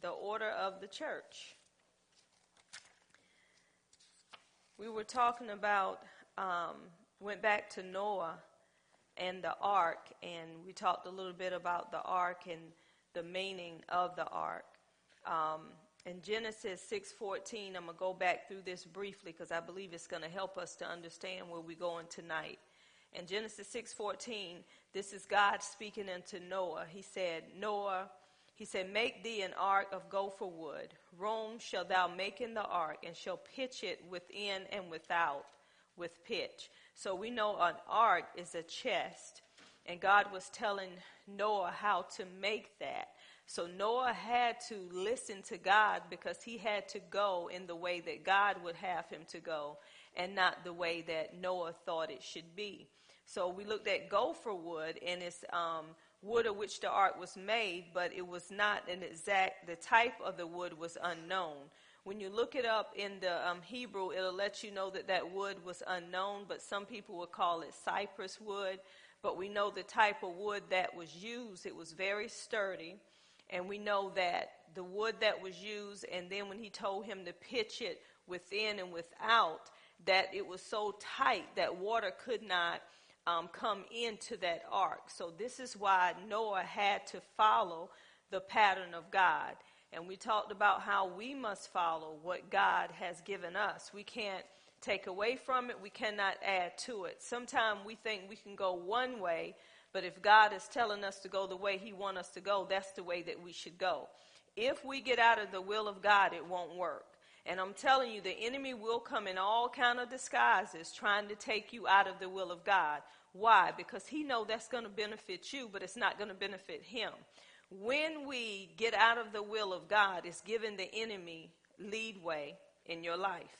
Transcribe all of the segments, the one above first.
the order of the church. We were talking about, um, went back to Noah and the ark, and we talked a little bit about the ark and the meaning of the ark. Um, in Genesis 6:14, I'm gonna go back through this briefly because I believe it's gonna help us to understand where we're going tonight. In Genesis 6:14, this is God speaking unto Noah. He said, Noah, he said, Make thee an ark of gopher wood. Room shall thou make in the ark, and shall pitch it within and without with pitch. So we know an ark is a chest, and God was telling Noah how to make that. So Noah had to listen to God because he had to go in the way that God would have him to go and not the way that Noah thought it should be. So we looked at gopher wood and it's um, wood of which the ark was made, but it was not an exact, the type of the wood was unknown. When you look it up in the um, Hebrew, it'll let you know that that wood was unknown, but some people would call it cypress wood. But we know the type of wood that was used. It was very sturdy and we know that the wood that was used, and then when he told him to pitch it within and without, that it was so tight that water could not um, come into that ark. So this is why Noah had to follow the pattern of God. And we talked about how we must follow what God has given us. We can't take away from it, we cannot add to it. Sometimes we think we can go one way but if God is telling us to go the way He wants us to go, that's the way that we should go. If we get out of the will of God, it won't work. And I'm telling you, the enemy will come in all kind of disguises trying to take you out of the will of God. Why? Because he know that's going to benefit you, but it's not going to benefit him. When we get out of the will of God, it's giving the enemy leadway in your life.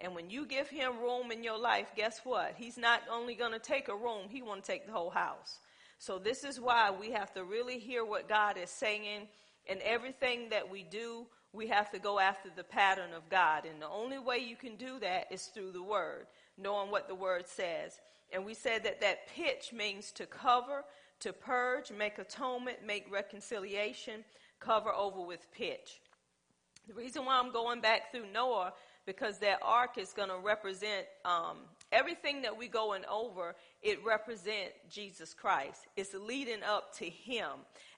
And when you give him room in your life, guess what? He's not only going to take a room, he want to take the whole house. So this is why we have to really hear what God is saying. And everything that we do, we have to go after the pattern of God. And the only way you can do that is through the word, knowing what the word says. And we said that that pitch means to cover, to purge, make atonement, make reconciliation, cover over with pitch. The reason why I'm going back through Noah because that ark is going to represent um, everything that we going over it represents jesus christ. It's leading up to him.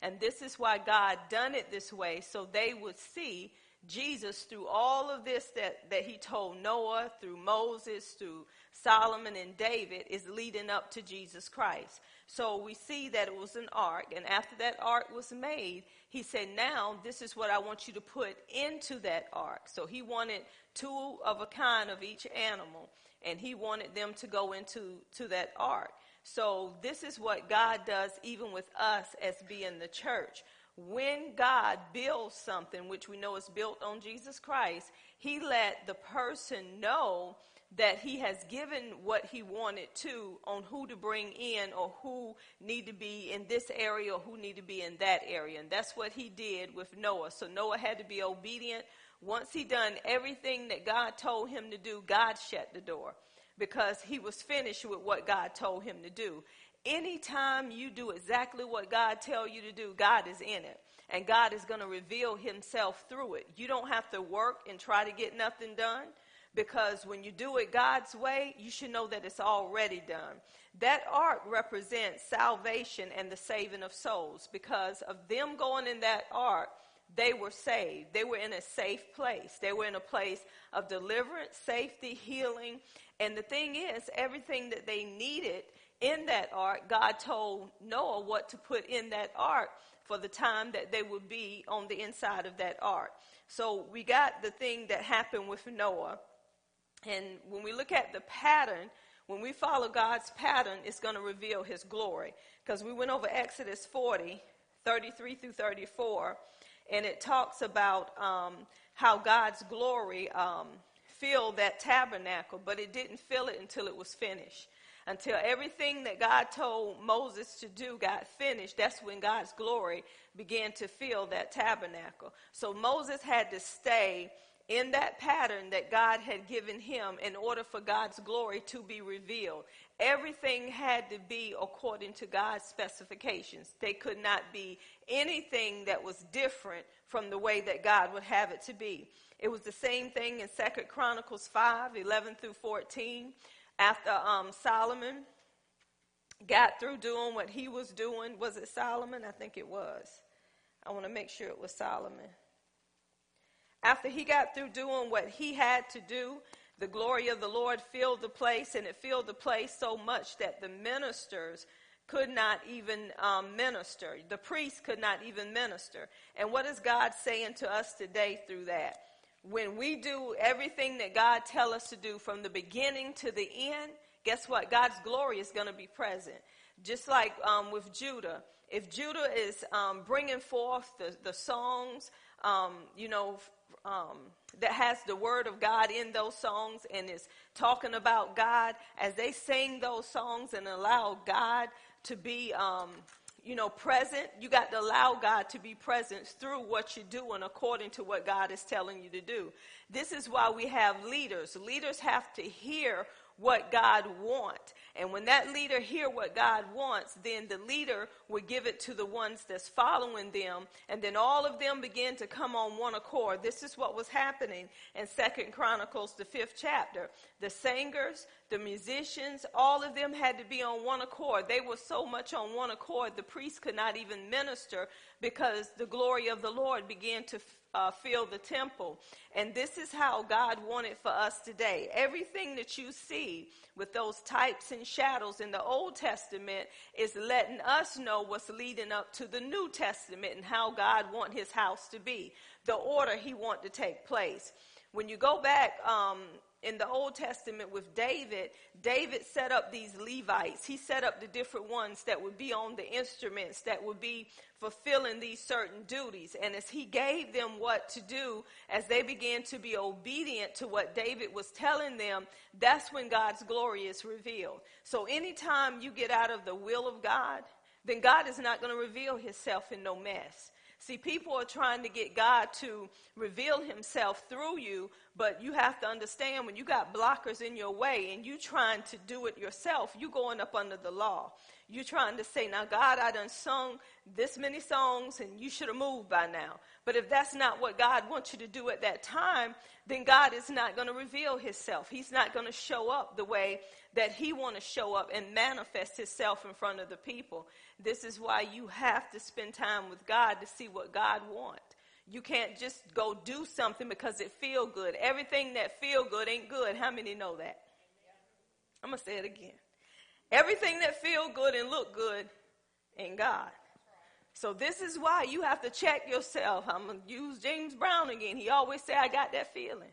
And this is why god done it this way so they would see jesus through all of this that, that he told noah through moses through solomon and david is leading up to jesus christ. So we see that it was an ark and after that ark was made he said now this is what i want you to put into that ark. So he wanted two of a kind of each animal, and he wanted them to go into to that ark. So this is what God does even with us as being the church. When God builds something, which we know is built on Jesus Christ, he let the person know that he has given what he wanted to on who to bring in or who need to be in this area or who need to be in that area. And that's what he did with Noah. So Noah had to be obedient once he done everything that God told him to do, God shut the door because he was finished with what God told him to do. Anytime you do exactly what God tell you to do, God is in it. And God is going to reveal himself through it. You don't have to work and try to get nothing done because when you do it God's way, you should know that it's already done. That ark represents salvation and the saving of souls because of them going in that ark they were saved. They were in a safe place. They were in a place of deliverance, safety, healing. And the thing is, everything that they needed in that ark, God told Noah what to put in that ark for the time that they would be on the inside of that ark. So we got the thing that happened with Noah. And when we look at the pattern, when we follow God's pattern, it's going to reveal his glory. Because we went over Exodus 40, 33 through 34 and it talks about um, how God's glory um, filled that tabernacle, but it didn't fill it until it was finished. Until everything that God told Moses to do got finished, that's when God's glory began to fill that tabernacle. So Moses had to stay in that pattern that God had given him in order for God's glory to be revealed. Everything had to be according to God's specifications. They could not be anything that was different from the way that God would have it to be. It was the same thing in Second Chronicles 5, 11 through 14. After um, Solomon got through doing what he was doing, was it Solomon? I think it was. I want to make sure it was Solomon. After he got through doing what he had to do, the glory of the Lord filled the place, and it filled the place so much that the ministers could not even um, minister. The priests could not even minister. And what is God saying to us today through that? When we do everything that God tells us to do from the beginning to the end, guess what? God's glory is going to be present. Just like um, with Judah. If Judah is um, bringing forth the, the songs, um, you know, um, that has the word of God in those songs and is talking about God, as they sing those songs and allow God to be, um, you know, present, you got to allow God to be present through what you're doing according to what God is telling you to do. This is why we have leaders. Leaders have to hear what God wants. And when that leader hear what God wants, then the leader would give it to the ones that's following them. And then all of them begin to come on one accord. This is what was happening in Second Chronicles, the fifth chapter. The singers, the musicians, all of them had to be on one accord. They were so much on one accord, the priests could not even minister because the glory of the Lord began to uh, fill the temple. And this is how God wanted for us today. Everything that you see with those types and shadows in the Old Testament is letting us know what's leading up to the New Testament and how God want his house to be, the order he want to take place. When you go back um, in the Old Testament with David, David set up these Levites. He set up the different ones that would be on the instruments, that would be fulfilling these certain duties. And as he gave them what to do, as they began to be obedient to what David was telling them, that's when God's glory is revealed. So anytime you get out of the will of God, then God is not going to reveal himself in no mess. See, people are trying to get God to reveal himself through you, but you have to understand when you got blockers in your way and you trying to do it yourself, you going up under the law. You trying to say, now God, I done sung this many songs and you should have moved by now. But if that's not what God wants you to do at that time, then God is not going to reveal himself. He's not going to show up the way that he want to show up and manifest himself in front of the people. This is why you have to spend time with God to see what God wants. You can't just go do something because it feel good. Everything that feel good ain't good. How many know that? I'm to say it again. Everything that feel good and look good ain't God. So this is why you have to check yourself. I'm to use James Brown again. He always say, I got that feeling.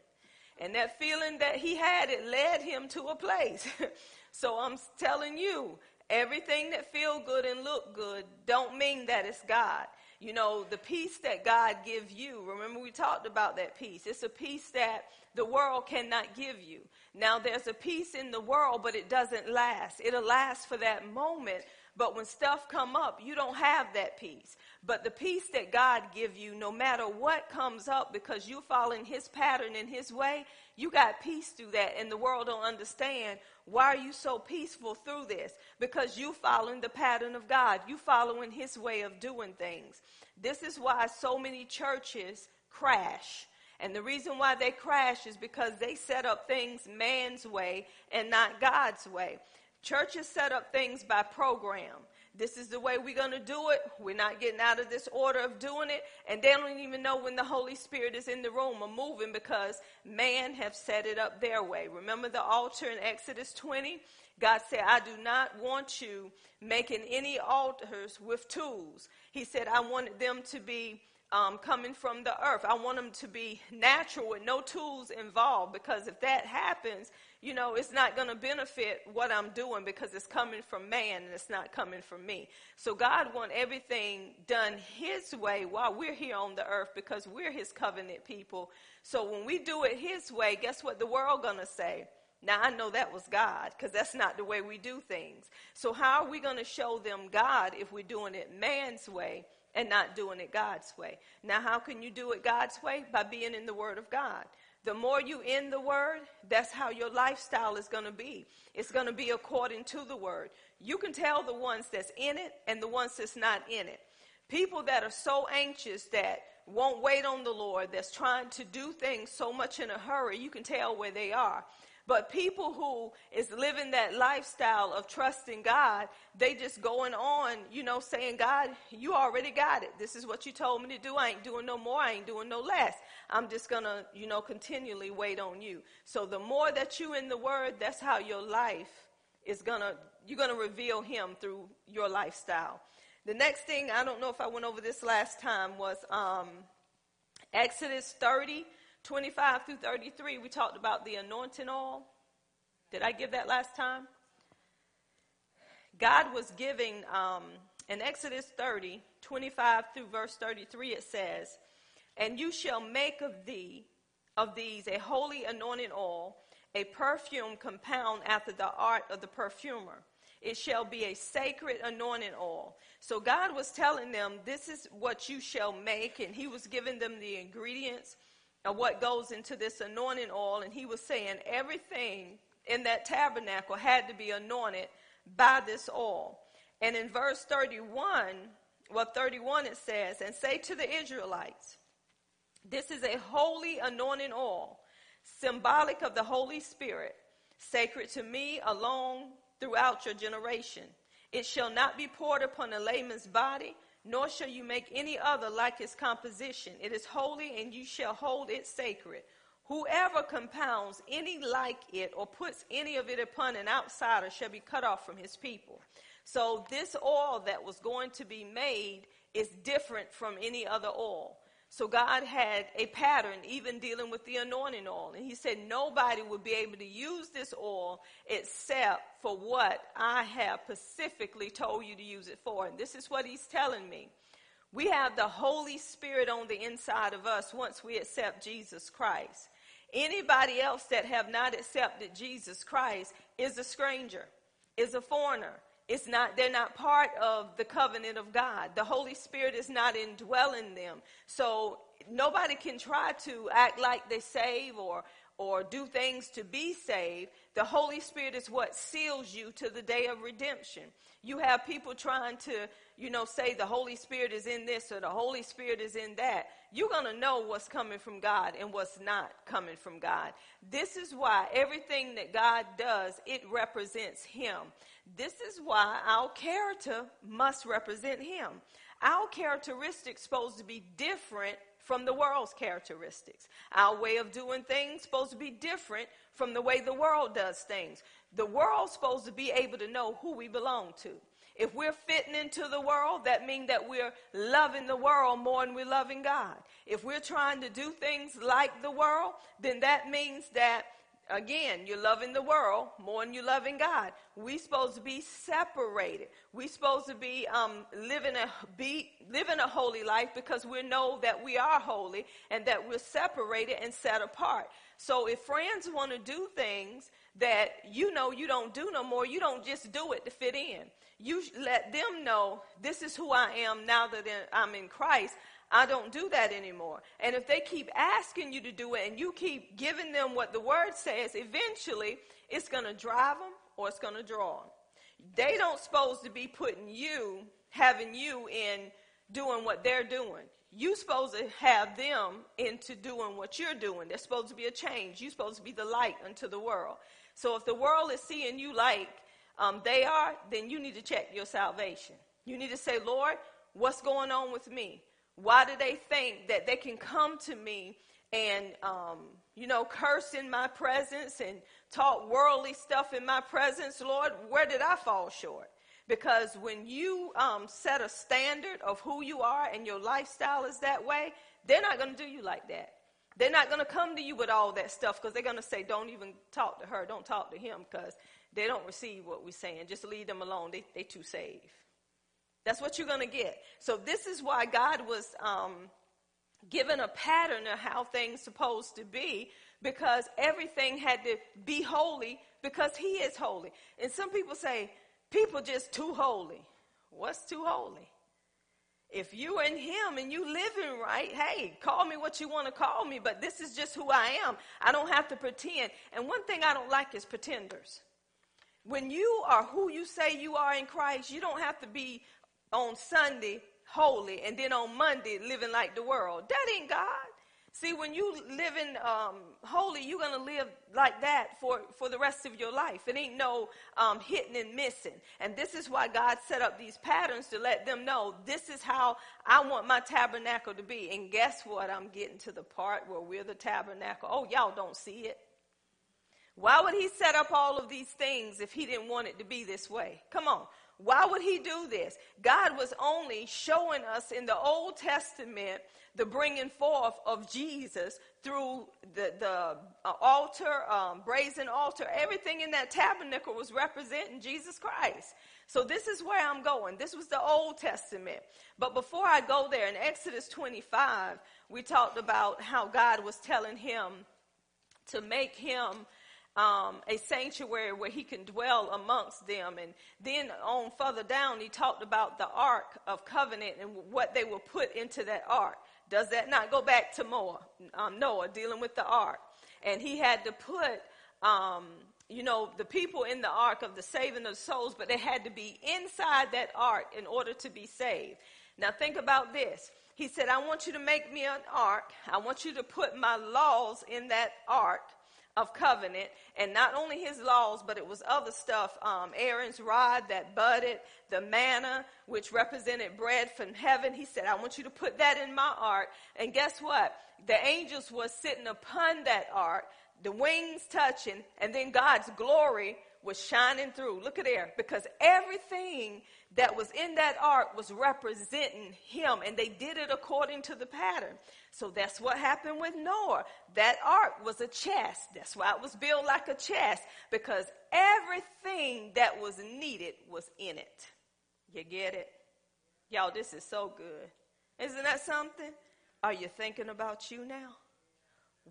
And that feeling that he had, it led him to a place. so I'm telling you, everything that feel good and look good don't mean that it's God. You know, the peace that God gives you, remember we talked about that peace. It's a peace that the world cannot give you. Now there's a peace in the world, but it doesn't last. It'll last for that moment, but when stuff come up, you don't have that peace. But the peace that God give you, no matter what comes up, because you fall in His pattern in His way, you got peace through that, and the world don't understand why are you so peaceful through this? Because you following the pattern of God. You following His way of doing things. This is why so many churches crash. And the reason why they crash is because they set up things man's way and not God's way. Churches set up things by program. This is the way we're going to do it. We're not getting out of this order of doing it. And they don't even know when the Holy Spirit is in the room or moving because man have set it up their way. Remember the altar in Exodus 20? God said, I do not want you making any altars with tools. He said, I wanted them to be um, coming from the earth. I want them to be natural with no tools involved because if that happens, you know, it's not going to benefit what I'm doing because it's coming from man and it's not coming from me. So God wants everything done His way while we're here on the earth because we're His covenant people. So when we do it His way, guess what the world going to say? Now I know that was God because that's not the way we do things. So how are we going to show them God if we're doing it man's way? and not doing it God's way. Now, how can you do it God's way? By being in the Word of God. The more you in the word, that's how your lifestyle is going to be. It's going to be according to the word. You can tell the ones that's in it and the ones that's not in it. People that are so anxious that won't wait on the Lord, that's trying to do things so much in a hurry, you can tell where they are. But people who is living that lifestyle of trusting God, they just going on, you know, saying, God, you already got it. This is what you told me to do. I ain't doing no more. I ain't doing no less. I'm just going to, you know, continually wait on you. So the more that you in the word, that's how your life is going to, you're going to reveal him through your lifestyle. The next thing, I don't know if I went over this last time, was um, Exodus 30 25 through 33, we talked about the anointing oil. Did I give that last time? God was giving, um, in Exodus 30, 25 through verse 33, it says, And you shall make of thee, of these, a holy anointing oil, a perfume compound after the art of the perfumer. It shall be a sacred anointing oil. So God was telling them, This is what you shall make, and He was giving them the ingredients of what goes into this anointing oil, and he was saying everything in that tabernacle had to be anointed by this oil. And in verse 31, well, 31 it says, and say to the Israelites, this is a holy anointing oil, symbolic of the Holy Spirit, sacred to me alone throughout your generation. It shall not be poured upon a layman's body nor shall you make any other like its composition. It is holy, and you shall hold it sacred. Whoever compounds any like it or puts any of it upon an outsider shall be cut off from his people. So, this oil that was going to be made is different from any other oil. So God had a pattern even dealing with the anointing oil. And he said nobody would be able to use this oil except for what I have specifically told you to use it for. And this is what he's telling me. We have the Holy Spirit on the inside of us once we accept Jesus Christ. Anybody else that have not accepted Jesus Christ is a stranger, is a foreigner. It's not, they're not part of the covenant of God. The Holy Spirit is not indwelling them. So nobody can try to act like they save or, or do things to be saved. The Holy Spirit is what seals you to the day of redemption. You have people trying to, you know, say the Holy Spirit is in this or the Holy Spirit is in that. You're going to know what's coming from God and what's not coming from God. This is why everything that God does, it represents Him. This is why our character must represent him. Our characteristics supposed to be different from the world's characteristics. Our way of doing things supposed to be different from the way the world does things. The world's supposed to be able to know who we belong to. If we're fitting into the world, that means that we're loving the world more than we're loving God. If we're trying to do things like the world, then that means that Again, you're loving the world more than you're loving God. We're supposed to be separated. We're supposed to be um, living a be living a holy life because we know that we are holy and that we're separated and set apart. So if friends want to do things that you know you don't do no more, you don't just do it to fit in. You let them know this is who I am now that I'm in Christ. I don't do that anymore. And if they keep asking you to do it and you keep giving them what the word says, eventually it's going to drive them or it's going to draw them. They don't supposed to be putting you, having you in doing what they're doing. You supposed to have them into doing what you're doing. There's supposed to be a change. You're supposed to be the light unto the world. So if the world is seeing you like um, they are, then you need to check your salvation. You need to say, Lord, what's going on with me? Why do they think that they can come to me and, um, you know, curse in my presence and talk worldly stuff in my presence? Lord, where did I fall short? Because when you um, set a standard of who you are and your lifestyle is that way, they're not going to do you like that. They're not going to come to you with all that stuff because they're going to say, don't even talk to her, don't talk to him because they don't receive what we're saying. Just leave them alone. They, they too safe. That's what you're going to get. So this is why God was um, given a pattern of how things supposed to be because everything had to be holy because he is holy. And some people say, people just too holy. What's too holy? If you in him and you living right, hey, call me what you want to call me, but this is just who I am. I don't have to pretend. And one thing I don't like is pretenders. When you are who you say you are in Christ, you don't have to be on Sunday holy and then on Monday living like the world. That ain't God. See, when you live in um, holy, you're to live like that for, for the rest of your life. It ain't no um, hitting and missing. And this is why God set up these patterns to let them know this is how I want my tabernacle to be. And guess what? I'm getting to the part where we're the tabernacle. Oh, y'all don't see it. Why would he set up all of these things if he didn't want it to be this way? Come on. Why would he do this? God was only showing us in the Old Testament the bringing forth of Jesus through the, the uh, altar, um, brazen altar. Everything in that tabernacle was representing Jesus Christ. So this is where I'm going. This was the Old Testament. But before I go there, in Exodus 25, we talked about how God was telling him to make him um, a sanctuary where he can dwell amongst them. And then on further down, he talked about the Ark of Covenant and what they will put into that Ark. Does that not go back to Noah, um, Noah dealing with the Ark? And he had to put, um, you know, the people in the Ark of the saving of souls, but they had to be inside that Ark in order to be saved. Now think about this. He said, I want you to make me an ark. I want you to put my laws in that ark of covenant, and not only his laws, but it was other stuff. Um, Aaron's rod that budded, the manna, which represented bread from heaven. He said, I want you to put that in my ark. And guess what? The angels were sitting upon that ark, the wings touching, and then God's glory was shining through. Look at there, because everything that was in that ark was representing him, and they did it according to the pattern. So that's what happened with Noah. That ark was a chest. That's why it was built like a chest, because everything that was needed was in it. You get it? Y'all, this is so good. Isn't that something? Are you thinking about you now?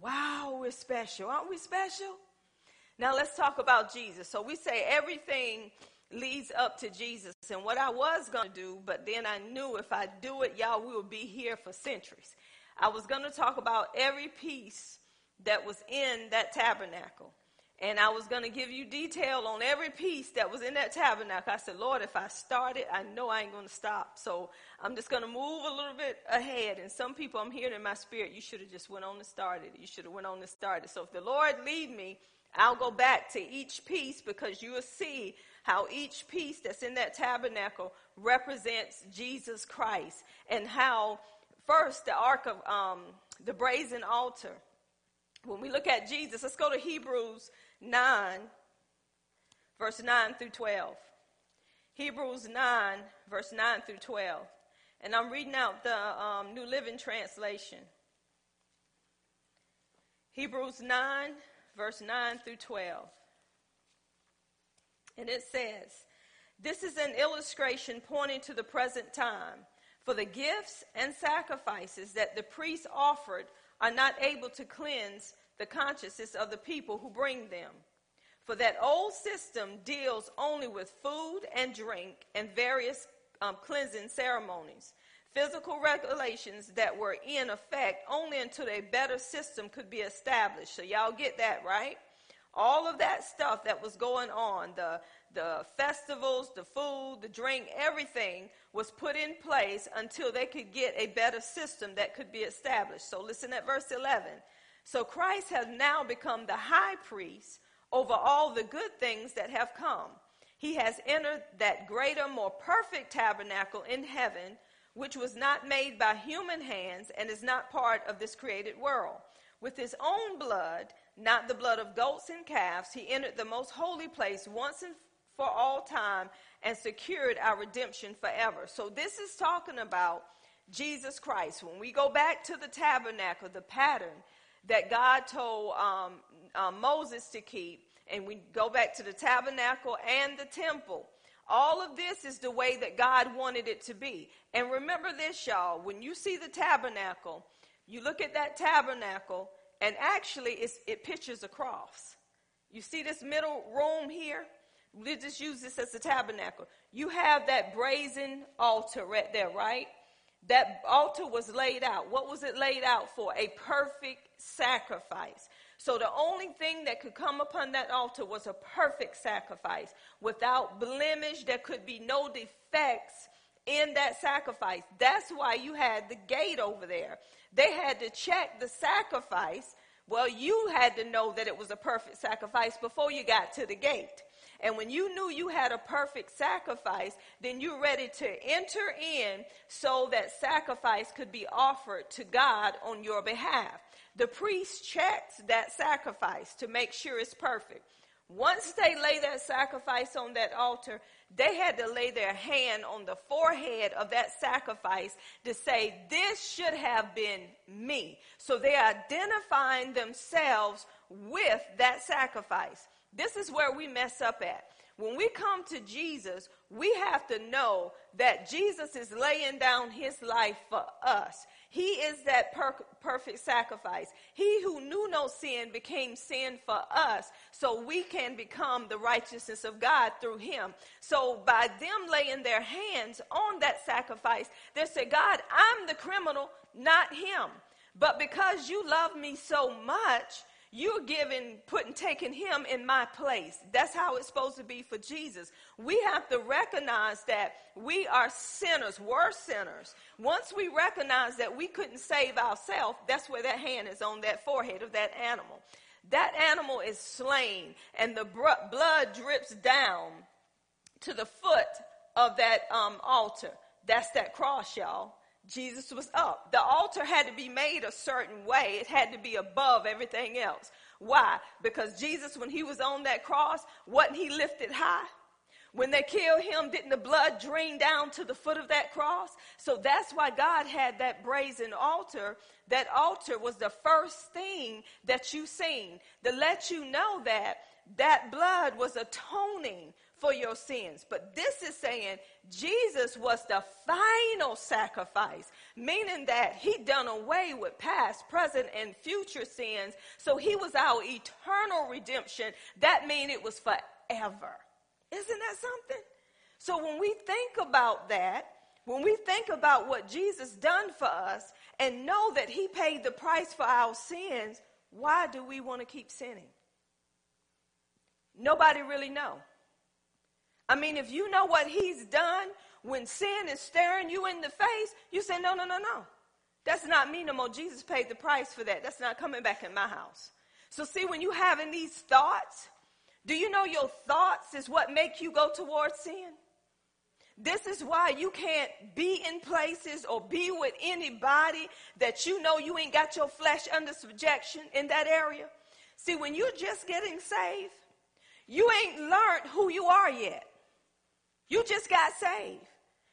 Wow, we're special. Aren't we special? Now let's talk about Jesus. So we say everything leads up to Jesus and what I was going to do, but then I knew if I do it, y'all, we would be here for centuries. I was going to talk about every piece that was in that tabernacle. And I was going to give you detail on every piece that was in that tabernacle. I said, Lord, if I start it, I know I ain't going to stop. So I'm just going to move a little bit ahead. And some people I'm hearing in my spirit, you should have just went on and started. You should have went on and started. So if the Lord lead me, I'll go back to each piece because you will see how each piece that's in that tabernacle represents Jesus Christ and how first the ark of um, the brazen altar. When we look at Jesus, let's go to Hebrews 9, verse 9 through 12. Hebrews 9, verse 9 through 12. And I'm reading out the um, New Living Translation. Hebrews 9, verse 9 through 12. And it says, This is an illustration pointing to the present time. For the gifts and sacrifices that the priests offered are not able to cleanse the consciences of the people who bring them. For that old system deals only with food and drink and various um, cleansing ceremonies, physical regulations that were in effect only until a better system could be established. So, y'all get that, right? All of that stuff that was going on, the, the festivals, the food, the drink, everything was put in place until they could get a better system that could be established. So listen at verse 11. So Christ has now become the high priest over all the good things that have come. He has entered that greater, more perfect tabernacle in heaven, which was not made by human hands and is not part of this created world. With his own blood, not the blood of goats and calves, he entered the most holy place once and for all time and secured our redemption forever. So this is talking about Jesus Christ. When we go back to the tabernacle, the pattern that God told um, uh, Moses to keep, and we go back to the tabernacle and the temple. All of this is the way that God wanted it to be. And remember this, y'all, when you see the tabernacle, you look at that tabernacle, and actually it pictures a cross. You see this middle room here? We just use this as a tabernacle. You have that brazen altar right there, right? that altar was laid out. What was it laid out for? A perfect sacrifice. So the only thing that could come upon that altar was a perfect sacrifice without blemish. There could be no defects in that sacrifice. That's why you had the gate over there. They had to check the sacrifice. Well, you had to know that it was a perfect sacrifice before you got to the gate. And when you knew you had a perfect sacrifice, then you're ready to enter in so that sacrifice could be offered to God on your behalf. The priest checks that sacrifice to make sure it's perfect. Once they lay that sacrifice on that altar, they had to lay their hand on the forehead of that sacrifice to say, This should have been me. So they're identifying themselves with that sacrifice. This is where we mess up at. When we come to Jesus, we have to know that Jesus is laying down his life for us. He is that per- perfect sacrifice. He who knew no sin became sin for us so we can become the righteousness of God through him. So by them laying their hands on that sacrifice, they say, God, I'm the criminal, not him. But because you love me so much, you're giving, putting, taking him in my place. That's how it's supposed to be for Jesus. We have to recognize that we are sinners, worse sinners. Once we recognize that we couldn't save ourselves, that's where that hand is on that forehead of that animal. That animal is slain, and the br- blood drips down to the foot of that um, altar. That's that cross, y'all. Jesus was up. The altar had to be made a certain way. It had to be above everything else. Why? Because Jesus, when he was on that cross, wasn't he lifted high? When they killed him, didn't the blood drain down to the foot of that cross? So that's why God had that brazen altar. That altar was the first thing that you seen to let you know that that blood was atoning for your sins. But this is saying Jesus was the final sacrifice, meaning that he done away with past, present, and future sins. So he was our eternal redemption. That means it was forever. Isn't that something? So when we think about that, when we think about what Jesus done for us and know that he paid the price for our sins, why do we want to keep sinning? Nobody really know. I mean, if you know what he's done when sin is staring you in the face, you say, no, no, no, no. That's not me no more. Jesus paid the price for that. That's not coming back in my house. So see, when you having these thoughts, do you know your thoughts is what make you go towards sin? This is why you can't be in places or be with anybody that you know you ain't got your flesh under subjection in that area. See, when you're just getting saved, you ain't learned who you are yet. You just got saved.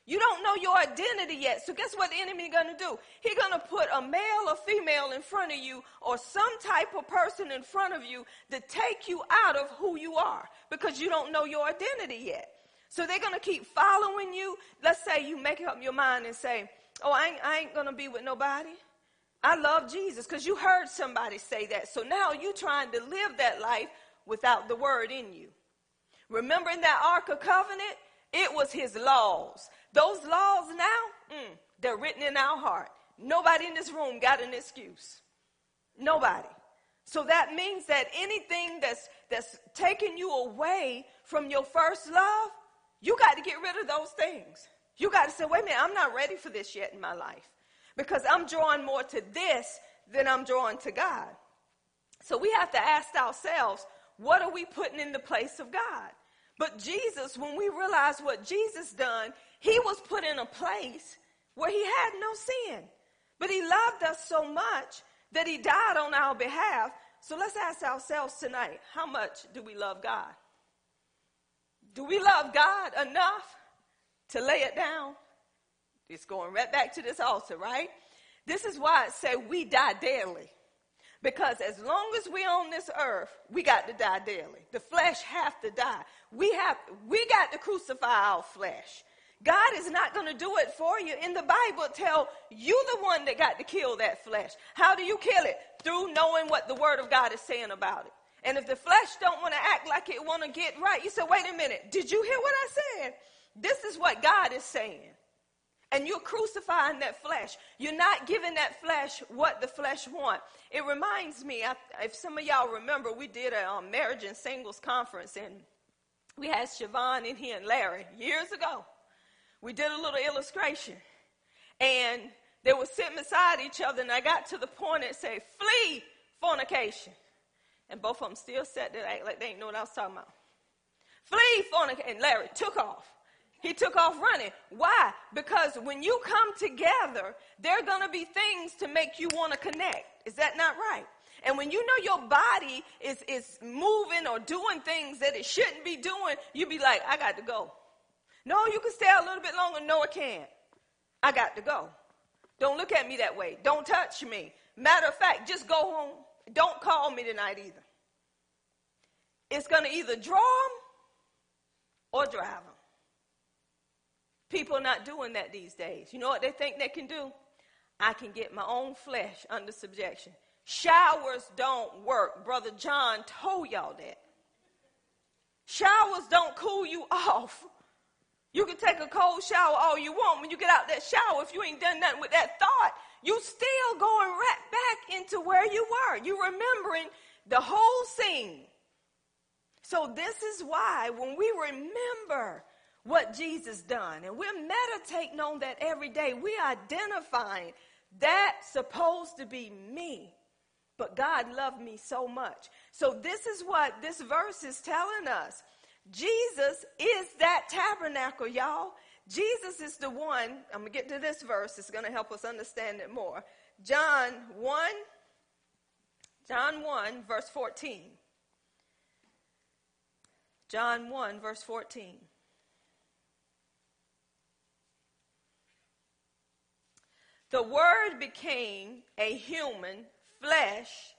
You don't know your identity yet. So guess what the enemy gonna do? He gonna put a male or female in front of you or some type of person in front of you to take you out of who you are because you don't know your identity yet. So they're gonna keep following you. Let's say you make up your mind and say, oh, I ain't, I ain't gonna be with nobody. I love Jesus because you heard somebody say that. So now you trying to live that life without the word in you. Remembering that Ark of Covenant? It was his laws. Those laws now, mm, they're written in our heart. Nobody in this room got an excuse. Nobody. So that means that anything that's that's taking you away from your first love, you got to get rid of those things. You got to say, wait a minute, I'm not ready for this yet in my life because I'm drawing more to this than I'm drawing to God. So we have to ask ourselves, what are we putting in the place of God? But Jesus, when we realize what Jesus done, he was put in a place where he had no sin. But he loved us so much that he died on our behalf. So let's ask ourselves tonight, how much do we love God? Do we love God enough to lay it down? It's going right back to this altar, right? This is why it say we die daily. Because as long as we're on this earth, we got to die daily. The flesh have to die. We have we got to crucify our flesh. God is not going to do it for you. In the Bible, tell you the one that got to kill that flesh. How do you kill it? Through knowing what the Word of God is saying about it. And if the flesh don't want to act like it want to get right, you say, wait a minute, did you hear what I said? This is what God is saying. And you're crucifying that flesh. You're not giving that flesh what the flesh want. It reminds me, if some of y'all remember, we did a um, marriage and singles conference, and we had Siobhan in here and Larry years ago. We did a little illustration, and they were sitting beside each other, and I got to the point and said, "Flee fornication," and both of them still sat there like they didn't know what I was talking about. Flee fornication, and Larry took off. He took off running. Why? Because when you come together, there are going to be things to make you want to connect. Is that not right? And when you know your body is, is moving or doing things that it shouldn't be doing, you'd be like, I got to go. No, you can stay a little bit longer. No, I can't. I got to go. Don't look at me that way. Don't touch me. Matter of fact, just go home. Don't call me tonight either. It's going to either draw them or drive them. People are not doing that these days. You know what they think they can do? I can get my own flesh under subjection. Showers don't work. Brother John told y'all that. Showers don't cool you off. You can take a cold shower all you want. When you get out that shower, if you ain't done nothing with that thought, you still going right back into where you were. You remembering the whole scene. So this is why when we remember what Jesus done. And we're meditating on that every day. We're identifying that's supposed to be me. But God loved me so much. So this is what this verse is telling us. Jesus is that tabernacle, y'all. Jesus is the one. I'm going to get to this verse. It's going to help us understand it more. John 1, John 1, verse 14. John 1, verse 14. The Word became a human flesh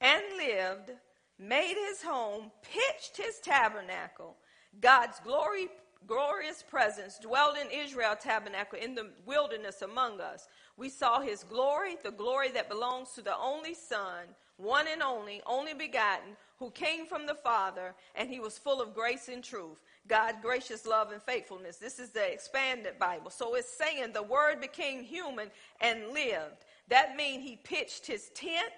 and lived, made his home, pitched his tabernacle. God's glory, glorious presence dwelled in Israel tabernacle in the wilderness among us. We saw his glory, the glory that belongs to the only Son, one and only, only begotten, who came from the Father, and he was full of grace and truth. God, gracious love and faithfulness. This is the expanded Bible. So it's saying the word became human and lived. That means he pitched his tent,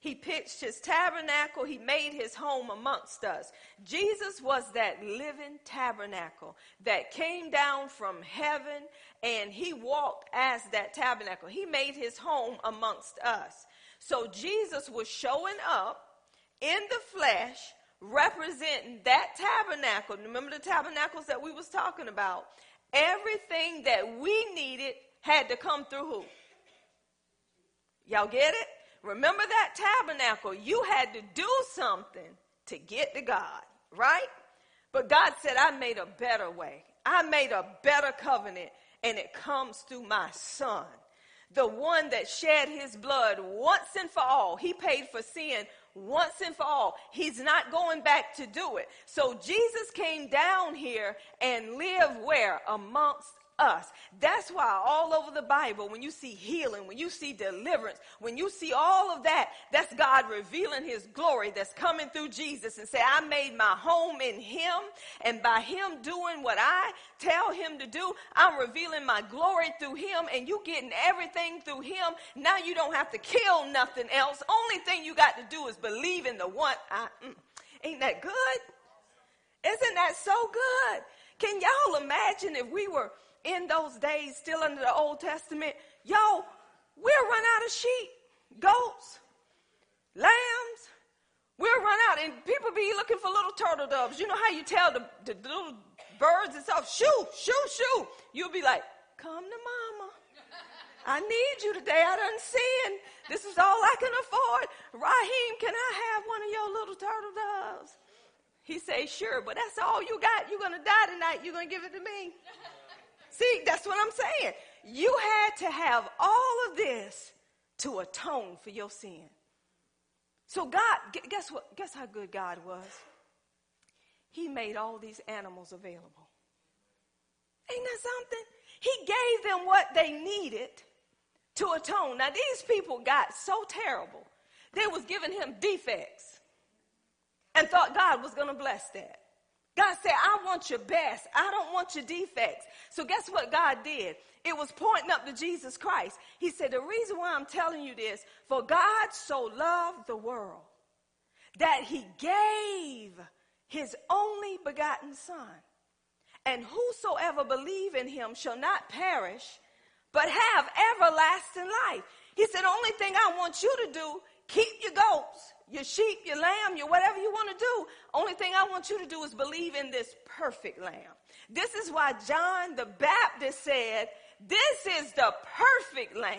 he pitched his tabernacle, he made his home amongst us. Jesus was that living tabernacle that came down from heaven and he walked as that tabernacle. He made his home amongst us. So Jesus was showing up in the flesh representing that tabernacle. Remember the tabernacles that we was talking about? Everything that we needed had to come through who? Y'all get it? Remember that tabernacle? You had to do something to get to God, right? But God said, I made a better way. I made a better covenant, and it comes through my son. The one that shed his blood once and for all. He paid for sin once and for all. He's not going back to do it. So Jesus came down here and lived where? Amongst us. That's why all over the Bible, when you see healing, when you see deliverance, when you see all of that, that's God revealing his glory that's coming through Jesus and say, I made my home in him. And by him doing what I tell him to do, I'm revealing my glory through him and you getting everything through him. Now you don't have to kill nothing else. Only thing you got to do is believe in the one. I, mm, ain't that good? Isn't that so good? Can y'all imagine if we were in those days, still under the Old Testament, y'all, we'll run out of sheep, goats, lambs. We'll run out, and people be looking for little turtle doves. You know how you tell the, the little birds and stuff, shoo, shoo, shoo. You'll be like, come to mama. I need you today. I done sin. This is all I can afford. Raheem, can I have one of your little turtle doves? He say, sure, but that's all you got. You're going to die tonight. You're going to give it to me. See, that's what I'm saying. You had to have all of this to atone for your sin. So God, guess what? Guess how good God was? He made all these animals available. Ain't that something? He gave them what they needed to atone. Now these people got so terrible. They was giving him defects and thought God was going to bless that. God said, I want your best. I don't want your defects. So guess what God did? It was pointing up to Jesus Christ. He said, The reason why I'm telling you this, for God so loved the world that he gave his only begotten Son. And whosoever believe in him shall not perish, but have everlasting life. He said, only thing I want you to do, keep your goats, your sheep, your lamb, your whatever you want to do. Only thing I want you to do is believe in this perfect lamb. This is why John the Baptist said, this is the perfect lamb.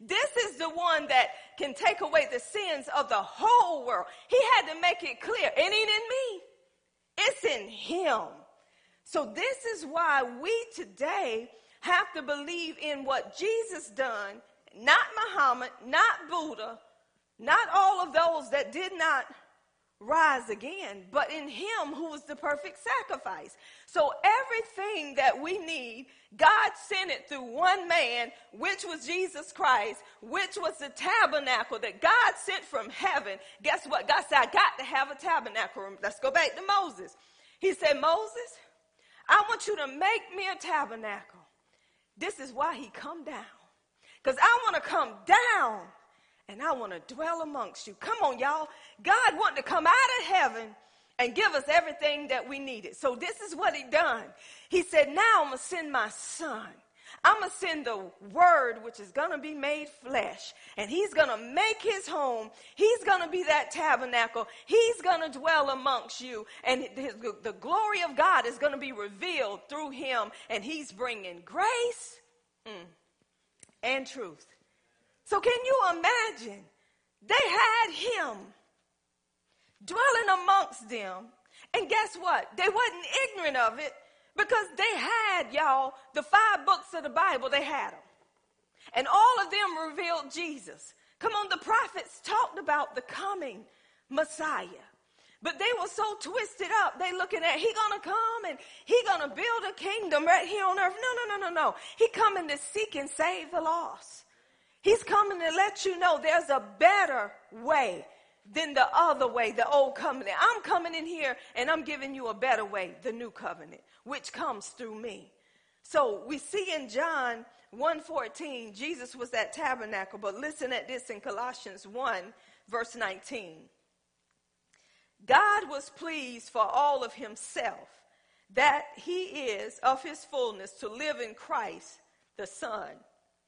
This is the one that can take away the sins of the whole world. He had to make it clear. It ain't in me. It's in him. So this is why we today have to believe in what Jesus done, not Muhammad, not Buddha, not all of those that did not rise again, but in him who was the perfect sacrifice. So everything that we need, God sent it through one man, which was Jesus Christ, which was the tabernacle that God sent from heaven. Guess what? God said, I got to have a tabernacle. Let's go back to Moses. He said, Moses, I want you to make me a tabernacle. This is why he come down. Because I want to come down and I want to dwell amongst you. Come on, y'all. God wanted to come out of heaven and give us everything that we needed. So this is what he done. He said, now I'm going to send my son. I'm going to send the word which is going to be made flesh and he's going to make his home. He's going to be that tabernacle. He's going to dwell amongst you and his, the glory of God is going to be revealed through him and he's bringing grace mm, and truth. So can you imagine? They had him dwelling amongst them. And guess what? They wasn't ignorant of it because they had, y'all, the five books of the Bible, they had them. And all of them revealed Jesus. Come on, the prophets talked about the coming Messiah. But they were so twisted up. They looking at he gonna come and he gonna build a kingdom right here on earth. No, no, no, no, no. He coming to seek and save the lost. He's coming to let you know there's a better way than the other way, the old covenant. I'm coming in here and I'm giving you a better way, the new covenant, which comes through me. So we see in John 1:14, Jesus was that tabernacle, but listen at this in Colossians 1 verse 19. God was pleased for all of himself that he is of his fullness to live in Christ, the Son,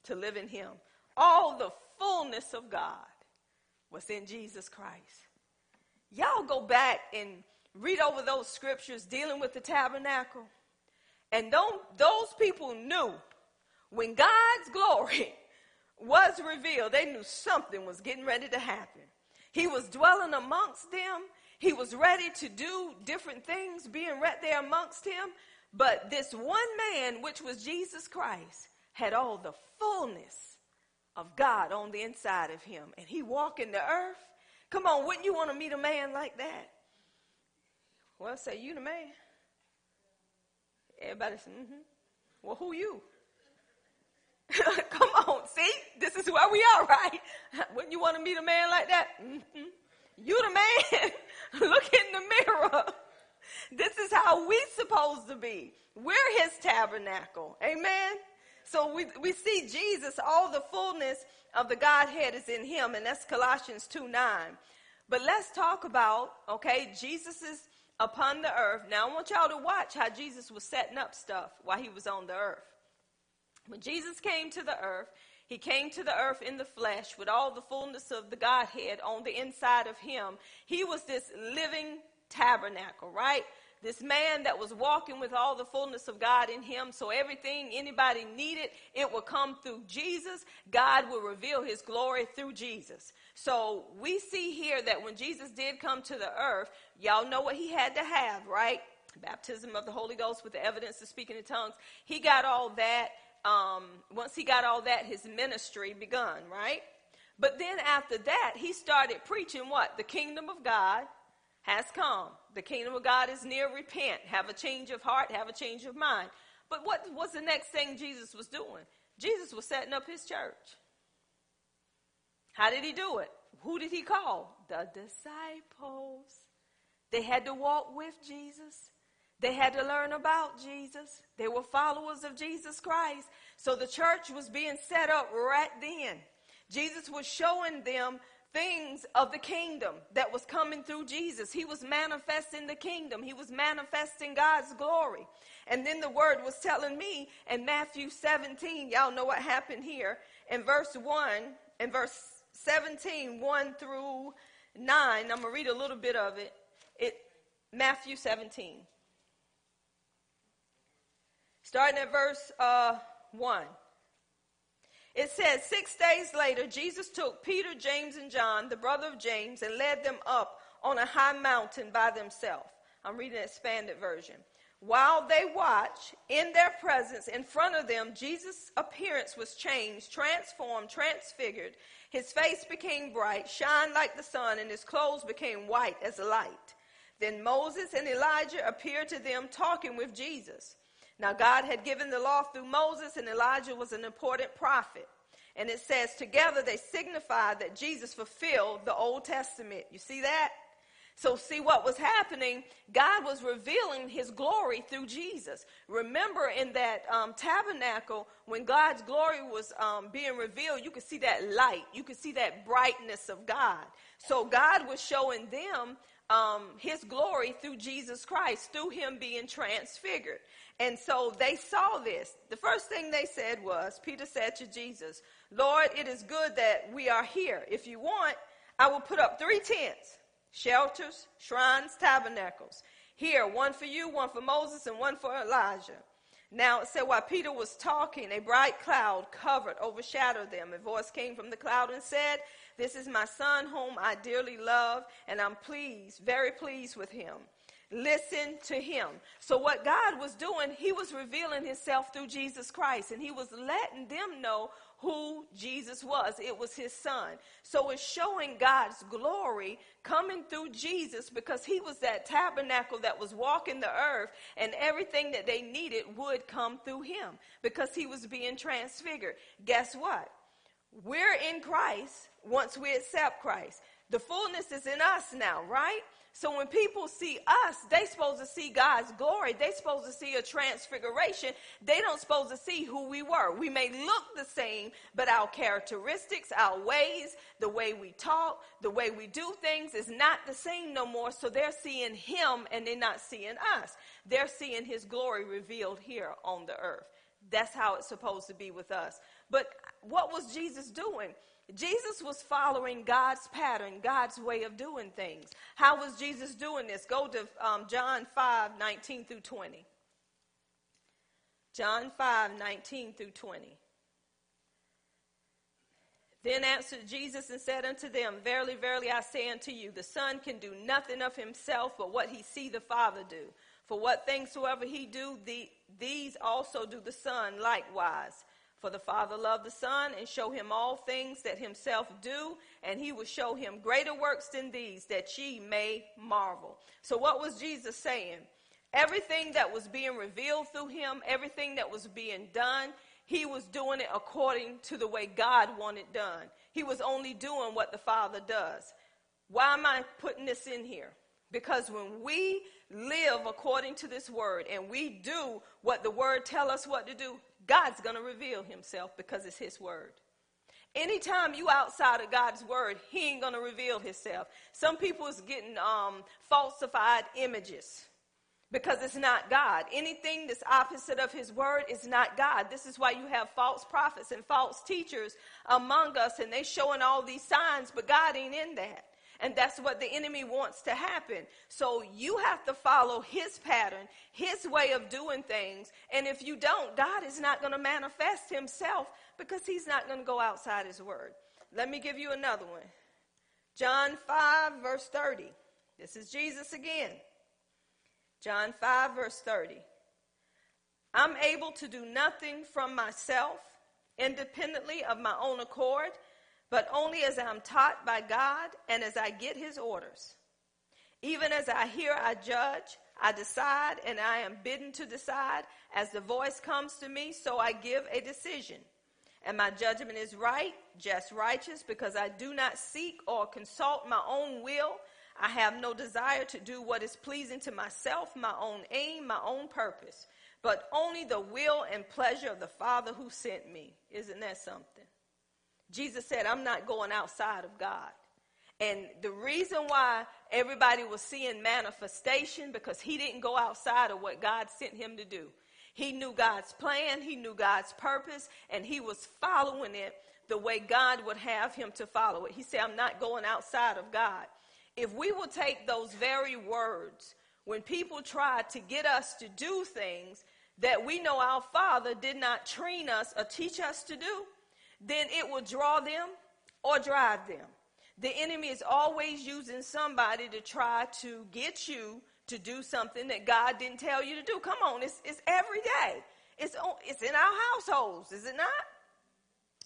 to live in him all the fullness of God was in Jesus Christ. Y'all go back and read over those scriptures dealing with the tabernacle. And those people knew when God's glory was revealed, they knew something was getting ready to happen. He was dwelling amongst them. He was ready to do different things, being right there amongst him. But this one man, which was Jesus Christ, had all the fullness of God on the inside of him. And he walking the earth. Come on, wouldn't you want to meet a man like that? Well, say you the man. Everybody say, mm-hmm. Well, who you? Come on, see? This is where we are, right? Wouldn't you want to meet a man like that? Mm-hmm. You the man. Look in the mirror. This is how we supposed to be. We're his tabernacle. Amen. So we, we see Jesus, all the fullness of the Godhead is in him, and that's Colossians 2 9. But let's talk about, okay, Jesus is upon the earth. Now I want y'all to watch how Jesus was setting up stuff while he was on the earth. When Jesus came to the earth, he came to the earth in the flesh with all the fullness of the Godhead on the inside of him. He was this living tabernacle, right? This man that was walking with all the fullness of God in him. So everything anybody needed, it will come through Jesus. God will reveal his glory through Jesus. So we see here that when Jesus did come to the earth, y'all know what he had to have, right? Baptism of the Holy Ghost with the evidence of speaking in tongues. He got all that. Um, once he got all that, his ministry begun, right? But then after that, he started preaching what? The kingdom of God has come. The kingdom of God is near. Repent. Have a change of heart. Have a change of mind. But what was the next thing Jesus was doing? Jesus was setting up his church. How did he do it? Who did he call? The disciples. They had to walk with Jesus. They had to learn about Jesus. They were followers of Jesus Christ. So the church was being set up right then. Jesus was showing them things of the kingdom that was coming through Jesus. He was manifesting the kingdom. He was manifesting God's glory. And then the word was telling me in Matthew 17, y'all know what happened here. In verse 1, in verse 17, 1 through 9, I'm going to read a little bit of it. It Matthew 17. Starting at verse uh, 1. It says, Six days later, Jesus took Peter, James, and John, the brother of James, and led them up on a high mountain by themselves. I'm reading an expanded version. While they watch, in their presence, in front of them, Jesus' appearance was changed, transformed, transfigured. His face became bright, shined like the sun, and his clothes became white as light. Then Moses and Elijah appeared to them talking with Jesus. Now, God had given the law through Moses, and Elijah was an important prophet. And it says, together they signify that Jesus fulfilled the Old Testament. You see that? So, see what was happening? God was revealing his glory through Jesus. Remember in that um, tabernacle, when God's glory was um, being revealed, you could see that light, you could see that brightness of God. So, God was showing them um, his glory through Jesus Christ, through him being transfigured. And so they saw this. The first thing they said was, Peter said to Jesus, Lord, it is good that we are here. If you want, I will put up three tents, shelters, shrines, tabernacles. Here, one for you, one for Moses, and one for Elijah. Now it said while Peter was talking, a bright cloud covered, overshadowed them. A voice came from the cloud and said, This is my son whom I dearly love, and I'm pleased, very pleased with him. Listen to him. So, what God was doing, he was revealing himself through Jesus Christ, and he was letting them know who Jesus was. It was his son. So, it's showing God's glory coming through Jesus because he was that tabernacle that was walking the earth, and everything that they needed would come through him because he was being transfigured. Guess what? We're in Christ once we accept Christ. The fullness is in us now, right? So when people see us, they supposed to see God's glory. They supposed to see a transfiguration. They don't supposed to see who we were. We may look the same, but our characteristics, our ways, the way we talk, the way we do things is not the same no more. So they're seeing him and they're not seeing us. They're seeing his glory revealed here on the earth. That's how it's supposed to be with us. But what was Jesus doing? Jesus was following God's pattern, God's way of doing things. How was Jesus doing this? Go to um, John 5 19 through 20. John 5 19 through 20. Then answered Jesus and said unto them, Verily, verily, I say unto you, the Son can do nothing of himself but what he see the Father do. For what things soever he do, the, these also do the Son likewise. For the Father loved the Son and show him all things that himself do, and he will show him greater works than these, that ye may marvel. So, what was Jesus saying? Everything that was being revealed through him, everything that was being done, he was doing it according to the way God wanted done. He was only doing what the Father does. Why am I putting this in here? Because when we live according to this word and we do what the word tell us what to do, God's going to reveal himself because it's his word. Anytime you outside of God's word, he ain't going to reveal himself. Some people is getting um, falsified images because it's not God. Anything that's opposite of his word is not God. This is why you have false prophets and false teachers among us and they showing all these signs, but God ain't in that. And that's what the enemy wants to happen. So you have to follow his pattern, his way of doing things. And if you don't, God is not going to manifest himself because he's not going to go outside his word. Let me give you another one. John 5, verse 30. This is Jesus again. John 5, verse 30. I'm able to do nothing from myself, independently of my own accord but only as I'm taught by God and as I get his orders. Even as I hear, I judge, I decide, and I am bidden to decide. As the voice comes to me, so I give a decision. And my judgment is right, just righteous, because I do not seek or consult my own will. I have no desire to do what is pleasing to myself, my own aim, my own purpose, but only the will and pleasure of the Father who sent me. Isn't that something? Jesus said, I'm not going outside of God. And the reason why everybody was seeing manifestation because he didn't go outside of what God sent him to do. He knew God's plan, he knew God's purpose, and he was following it the way God would have him to follow it. He said, I'm not going outside of God. If we will take those very words, when people try to get us to do things that we know our Father did not train us or teach us to do, then it will draw them or drive them. The enemy is always using somebody to try to get you to do something that God didn't tell you to do. Come on, it's, it's every day. It's, it's in our households, is it not?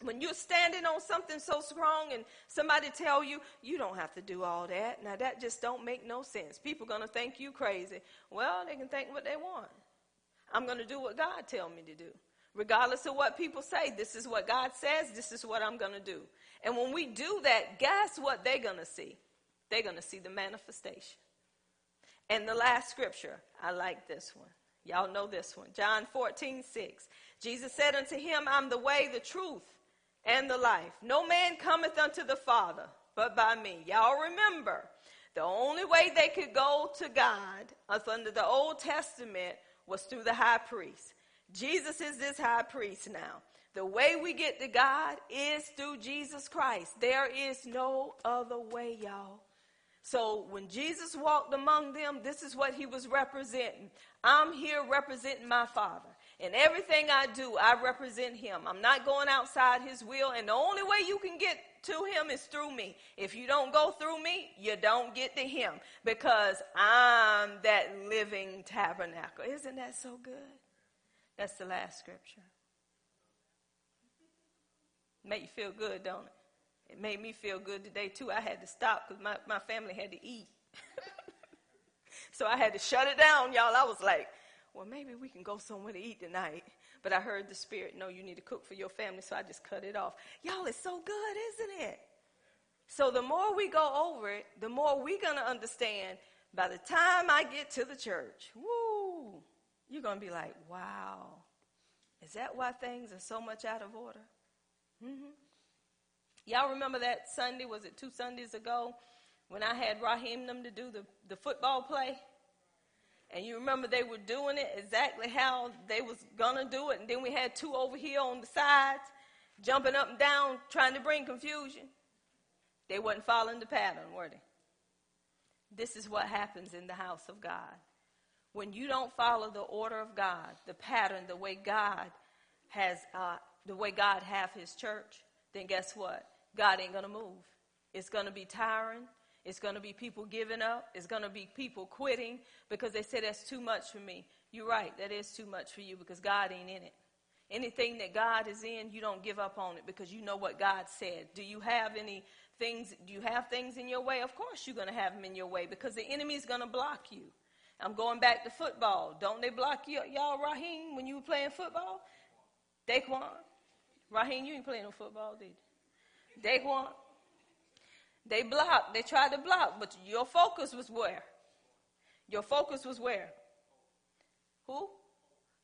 When you're standing on something so strong and somebody tell you, you don't have to do all that. Now that just don't make no sense. People going to think you crazy. Well, they can think what they want. I'm going to do what God tell me to do. Regardless of what people say, this is what God says, this is what I'm going to do. And when we do that, guess what they're going to see? They're going to see the manifestation. And the last scripture, I like this one. Y'all know this one. John 14, 6. Jesus said unto him, I'm the way, the truth, and the life. No man cometh unto the Father but by me. Y'all remember, the only way they could go to God under the Old Testament was through the high priest. Jesus is this high priest now. The way we get to God is through Jesus Christ. There is no other way, y'all. So when Jesus walked among them, this is what he was representing. I'm here representing my Father. And everything I do, I represent him. I'm not going outside his will. And the only way you can get to him is through me. If you don't go through me, you don't get to him because I'm that living tabernacle. Isn't that so good? That's the last scripture. Make you feel good, don't it? It made me feel good today, too. I had to stop because my, my family had to eat. so I had to shut it down, y'all. I was like, well, maybe we can go somewhere to eat tonight. But I heard the Spirit, no, you need to cook for your family, so I just cut it off. Y'all, it's so good, isn't it? So the more we go over it, the more we're going to understand by the time I get to the church, woo, you're going to be like, wow, is that why things are so much out of order? Mm-hmm. Y'all remember that Sunday, was it two Sundays ago, when I had Raheem them to do the, the football play? And you remember they were doing it exactly how they was gonna do it, and then we had two over here on the sides, jumping up and down, trying to bring confusion. They wasn't following the pattern, were they? This is what happens in the house of God. When you don't follow the order of God, the pattern, the way God has, uh, the way God have His church, then guess what? God ain't to move. It's to be tiring. It's to be people giving up. It's to be people quitting because they say that's too much for me. You're right. That is too much for you because God ain't in it. Anything that God is in, you don't give up on it because you know what God said. Do you have any things? Do you have things in your way? Of course, you're going to have them in your way because the enemy is going to block you. I'm going back to football. Don't they block you, y'all, Raheem, when you were playing football? Daquan, Raheem, you ain't playing no football, did you? Daquan, they blocked. They tried to block, but your focus was where? Your focus was where? Who?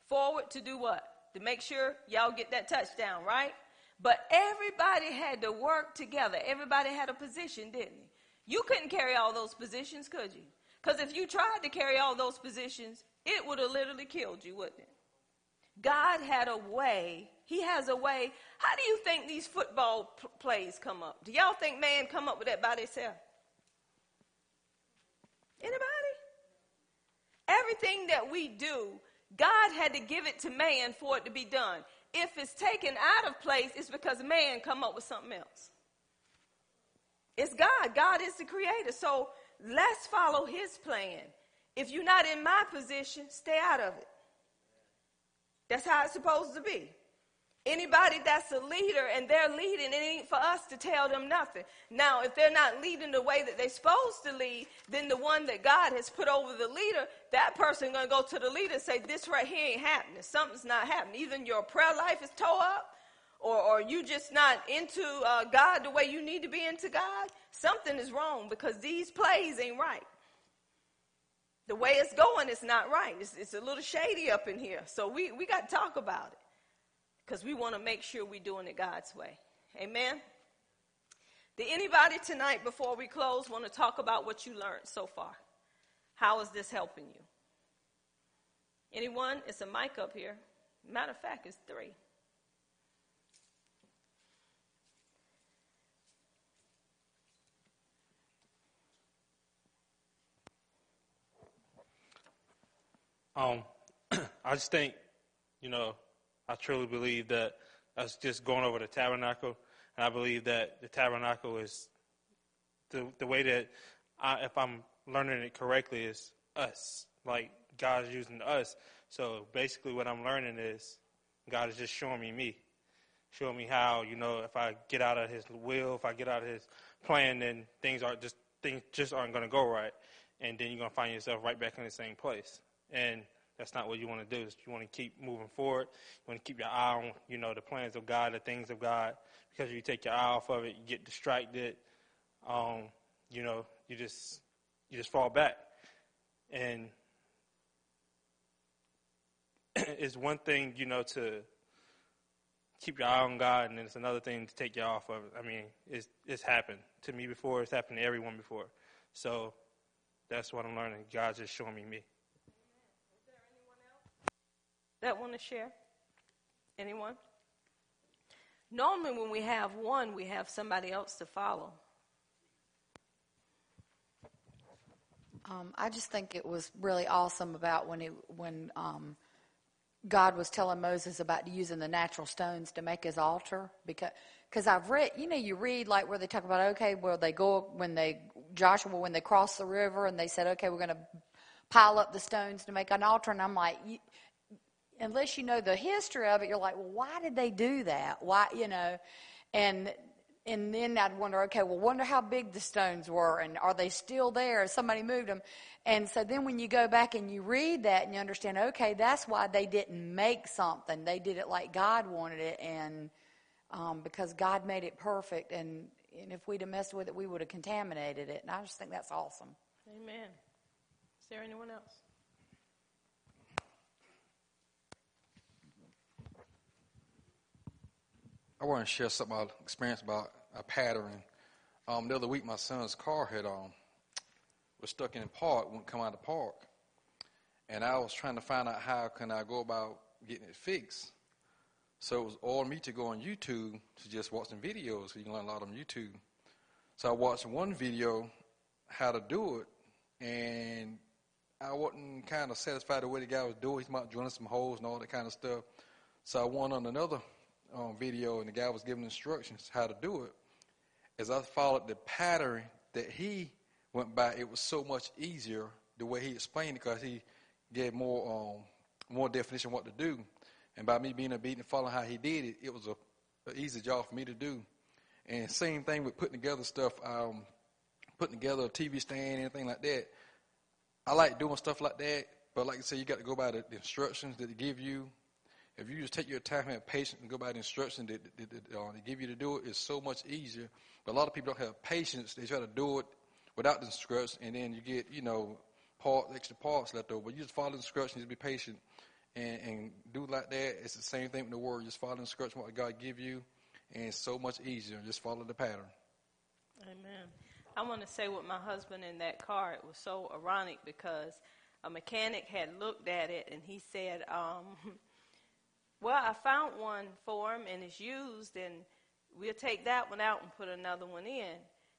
Forward to do what? To make sure y'all get that touchdown, right? But everybody had to work together. Everybody had a position, didn't he? You couldn't carry all those positions, could you? Because if you tried to carry all those positions, it would have literally killed you, wouldn't it? God had a way. He has a way. How do you think these football p- plays come up? Do y'all think man come up with that by themselves? Anybody? Everything that we do, God had to give it to man for it to be done. If it's taken out of place, it's because man come up with something else. It's God. God is the creator. So let's follow his plan. If you're not in my position, stay out of it. That's how it's supposed to be. Anybody that's a leader and they're leading, it ain't for us to tell them nothing. Now, if they're not leading the way that they're supposed to lead, then the one that God has put over the leader, that person gonna go to the leader and say, "This right here ain't happening. Something's not happening. Either your prayer life is tore up, or, or you just not into uh, God the way you need to be into God, something is wrong because these plays ain't right. The way it's going is not right. It's, it's a little shady up in here. So we, we got to talk about it because we want to make sure we're doing it God's way. Amen. Did anybody tonight, before we close, want to talk about what you learned so far? How is this helping you? Anyone? It's a mic up here. Matter of fact, it's three. Um, I just think, you know, I truly believe that us just going over the tabernacle, and I believe that the tabernacle is the the way that I, if I'm learning it correctly, is us. Like God's using us. So basically, what I'm learning is God is just showing me me, showing me how you know if I get out of His will, if I get out of His plan, then things are just things just aren't going to go right, and then you're going to find yourself right back in the same place. And that's not what you want to do. You want to keep moving forward. You want to keep your eye on, you know, the plans of God, the things of God. Because if you take your eye off of it, you get distracted. Um, you know, you just you just fall back. And it's one thing, you know, to keep your eye on God, and it's another thing to take you off of it. I mean, it's it's happened to me before. It's happened to everyone before. So that's what I'm learning. God's just showing me me. That want to share? Anyone? Normally, when we have one, we have somebody else to follow. Um, I just think it was really awesome about when he, when um, God was telling Moses about using the natural stones to make his altar because because I've read you know you read like where they talk about okay where they go when they Joshua when they crossed the river and they said okay we're going to pile up the stones to make an altar and I'm like unless you know the history of it, you're like, well, why did they do that? Why, you know, and and then I'd wonder, okay, well, wonder how big the stones were, and are they still there? Somebody moved them, and so then when you go back and you read that and you understand, okay, that's why they didn't make something; they did it like God wanted it, and um, because God made it perfect, and and if we'd have messed with it, we would have contaminated it. And I just think that's awesome. Amen. Is there anyone else? I want to share something about experience about a pattern. Um, the other week, my son's car had um, was stuck in the park, wouldn't come out of the park, and I was trying to find out how can I go about getting it fixed. So it was all me to go on YouTube to just watch some videos. You can learn a lot on YouTube. So I watched one video how to do it, and I wasn't kind of satisfied the way the guy was doing. He's about drilling some holes and all that kind of stuff. So I went on another um, video and the guy was giving instructions how to do it, as I followed the pattern that he went by, it was so much easier the way he explained it because he gave more um, more definition what to do. And by me being obedient and following how he did it, it was a, a easy job for me to do. And same thing with putting together stuff, um, putting together a TV stand, anything like that. I like doing stuff like that, but like I said, you got to go by the, the instructions that they give you if you just take your time and patience and go by the instructions that, that, that uh, they give you to do it, it's so much easier. But a lot of people don't have patience. They try to do it without the instructions, and then you get, you know, part, extra parts left over. But you just follow the instructions, just be patient, and, and do like that. It's the same thing with the word. Just follow the instructions, what God give you, and it's so much easier. Just follow the pattern. Amen. I want to say with my husband in that car, it was so ironic because a mechanic had looked at it and he said, um, Well, I found one for him and it's used, and we'll take that one out and put another one in.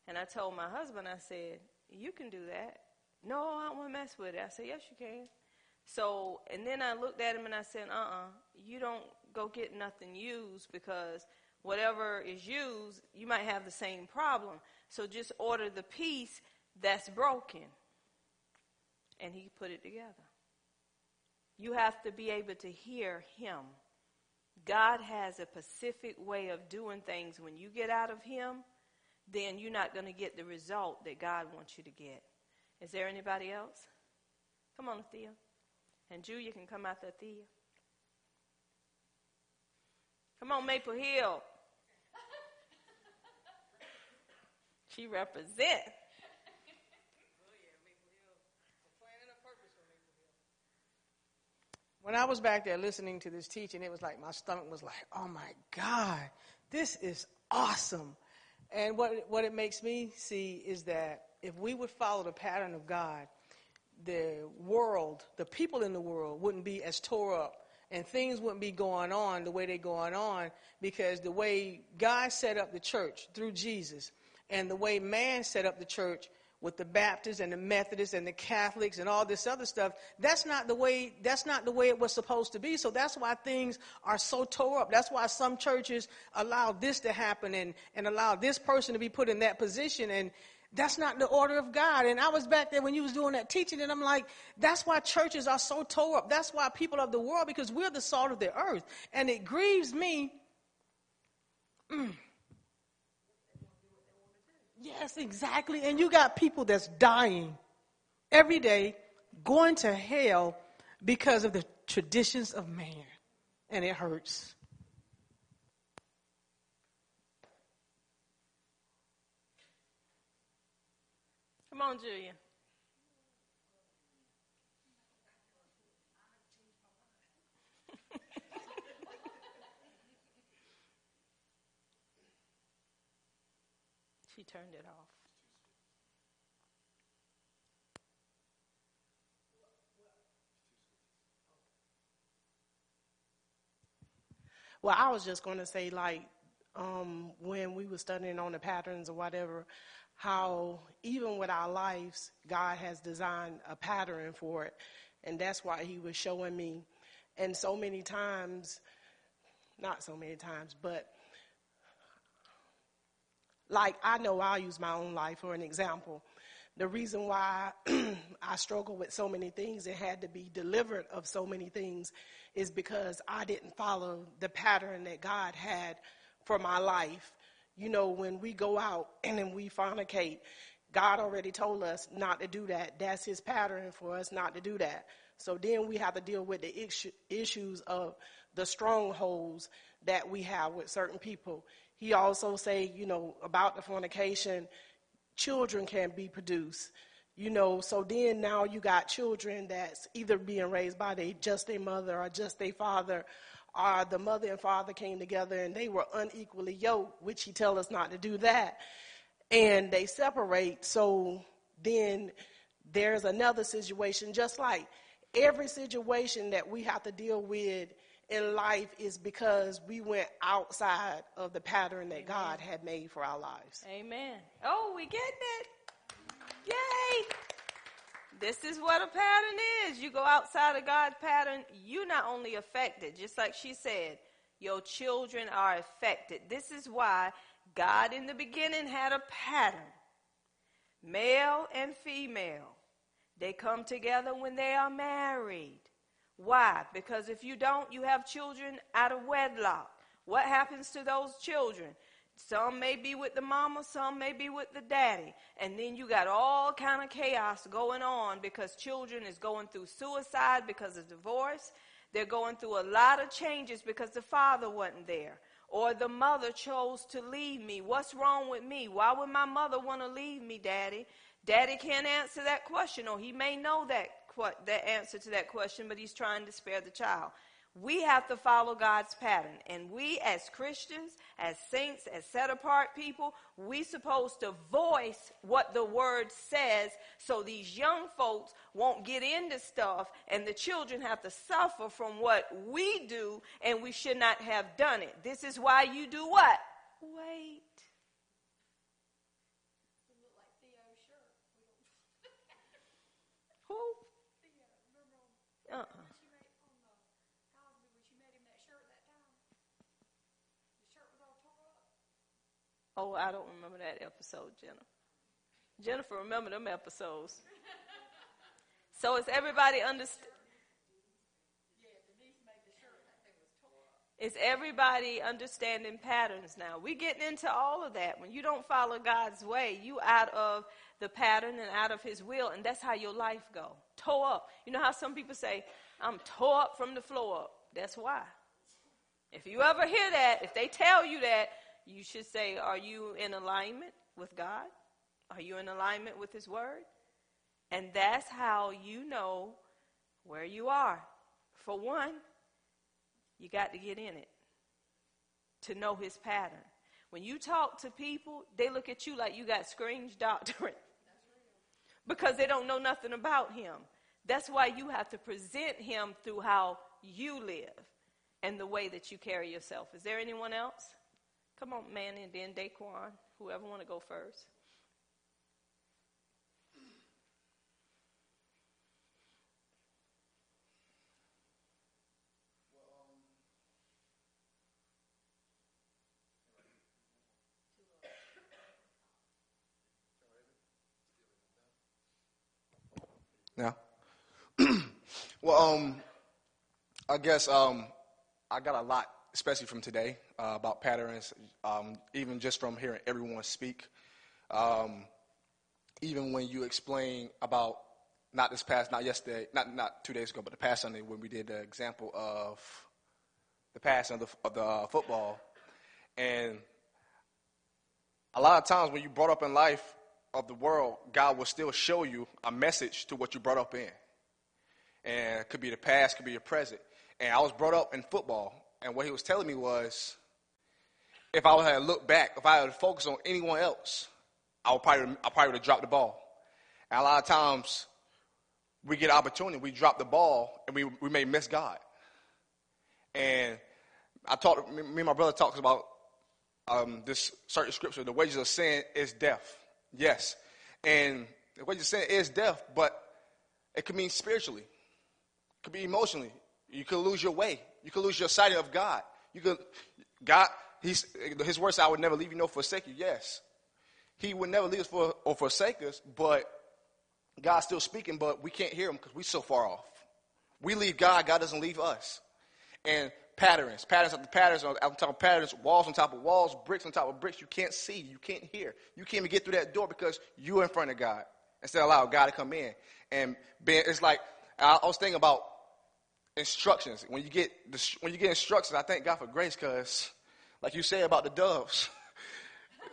And I told my husband, I said, You can do that. No, I don't want to mess with it. I said, Yes, you can. So, and then I looked at him and I said, Uh uh-uh, uh you don't go get nothing used because whatever is used, you might have the same problem. So just order the piece that's broken. And he put it together. You have to be able to hear him. God has a specific way of doing things. When you get out of Him, then you're not going to get the result that God wants you to get. Is there anybody else? Come on, Thea. And Julia can come out there, Thea. Come on, Maple Hill. She represent. When I was back there listening to this teaching, it was like my stomach was like, oh my God, this is awesome. And what, what it makes me see is that if we would follow the pattern of God, the world, the people in the world wouldn't be as tore up and things wouldn't be going on the way they're going on because the way God set up the church through Jesus and the way man set up the church with the Baptists and the Methodists and the Catholics and all this other stuff. That's not the way, that's not the way it was supposed to be. So that's why things are so tore up. That's why some churches allow this to happen and, and allow this person to be put in that position. And that's not the order of God. And I was back there when you was doing that teaching and I'm like, that's why churches are so tore up. That's why people of the world, because we're the salt of the earth. And it grieves me. Mm Yes, exactly. And you got people that's dying every day, going to hell because of the traditions of man. And it hurts. Come on, Julia. She turned it off. Well, I was just going to say, like, um, when we were studying on the patterns or whatever, how even with our lives, God has designed a pattern for it. And that's why He was showing me. And so many times, not so many times, but like, I know I'll use my own life for an example. The reason why I struggle with so many things and had to be delivered of so many things is because I didn't follow the pattern that God had for my life. You know, when we go out and then we fornicate, God already told us not to do that. That's His pattern for us not to do that. So then we have to deal with the issues of the strongholds that we have with certain people. He also say, you know, about the fornication, children can be produced. You know, so then now you got children that's either being raised by they just their mother or just their father, or the mother and father came together and they were unequally yoked, which he tell us not to do that, and they separate. So then there's another situation, just like every situation that we have to deal with in life is because we went outside of the pattern that God had made for our lives. Amen. Oh, we getting it. Yay. This is what a pattern is. You go outside of God's pattern, you not only affected, just like she said, your children are affected. This is why God in the beginning had a pattern. Male and female. They come together when they are married. Why? Because if you don't, you have children out of wedlock. What happens to those children? Some may be with the mama, some may be with the daddy. And then you got all kind of chaos going on because children is going through suicide because of divorce. They're going through a lot of changes because the father wasn't there. Or the mother chose to leave me. What's wrong with me? Why would my mother want to leave me, daddy? Daddy can't answer that question, or he may know that the answer to that question, but he's trying to spare the child. We have to follow God's pattern. And we as Christians, as saints, as set apart people, we supposed to voice what the word says so these young folks won't get into stuff and the children have to suffer from what we do and we should not have done it. This is why you do what? Wait. Uh-uh. Oh, I don't remember that episode, Jennifer. Jennifer, remember them episodes. so is everybody understand? Is everybody understanding patterns now? We're getting into all of that. When you don't follow God's way, you out of the pattern and out of His will, and that's how your life go. Tore up. You know how some people say, "I'm tore up from the floor up." That's why. If you ever hear that, if they tell you that, you should say, Are you in alignment with God? Are you in alignment with His Word? And that's how you know where you are. For one, you got to get in it to know His pattern. When you talk to people, they look at you like you got strange doctrine because they don't know nothing about Him. That's why you have to present Him through how you live and the way that you carry yourself. Is there anyone else? Come on, man, and then Daquan, whoever want to go first. Now, well, um, I guess um, I got a lot, especially from today, uh, about patterns. Um, even just from hearing everyone speak, um, even when you explain about not this past, not yesterday, not not two days ago, but the past Sunday when we did the example of the passing of the, of the uh, football, and a lot of times when you brought up in life of the world, God will still show you a message to what you brought up in. And it could be the past, could be your present. And I was brought up in football, and what he was telling me was, if I had looked back, if I had focused on anyone else, I would probably, I probably would have dropped the ball. And a lot of times, we get opportunity, we drop the ball, and we, we may miss God. And I talked, me and my brother talks about um, this certain scripture, the wages of sin is death. Yes. And what you're saying is death, but it could mean spiritually. It could be emotionally. You could lose your way. You could lose your sight of God. You could, God, he's, his words, I would never leave you nor forsake you. Yes. He would never leave us for, or forsake us, but God's still speaking, but we can't hear him because we're so far off. We leave God, God doesn't leave us. And patterns, patterns after patterns on, top of patterns, walls on top of walls, bricks on top of bricks. You can't see, you can't hear, you can't even get through that door because you're in front of God instead of allow God to come in. And being, it's like I, was thinking about instructions. When you get when you get instructions, I thank God for grace because, like you say about the doves,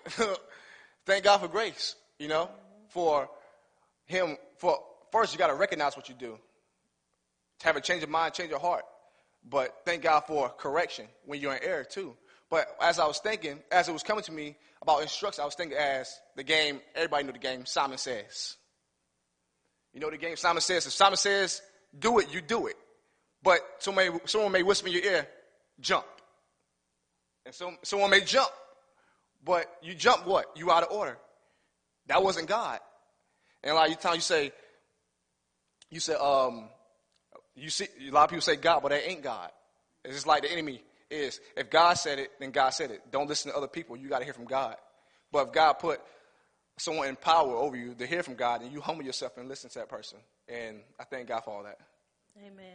thank God for grace. You know, for Him. For first, you got to recognize what you do. To have a change of mind, change your heart. But thank God for correction when you're in error too. But as I was thinking, as it was coming to me about instructions, I was thinking as the game, everybody knew the game, Simon Says. You know the game, Simon Says. If Simon says, do it, you do it. But someone someone may whisper in your ear, jump. And some, someone may jump, but you jump what? You out of order. That wasn't God. And a lot of times you say, you say, um, you see, a lot of people say God, but that ain't God. It's just like the enemy is. If God said it, then God said it. Don't listen to other people. You got to hear from God. But if God put someone in power over you to hear from God, then you humble yourself and listen to that person. And I thank God for all that. Amen.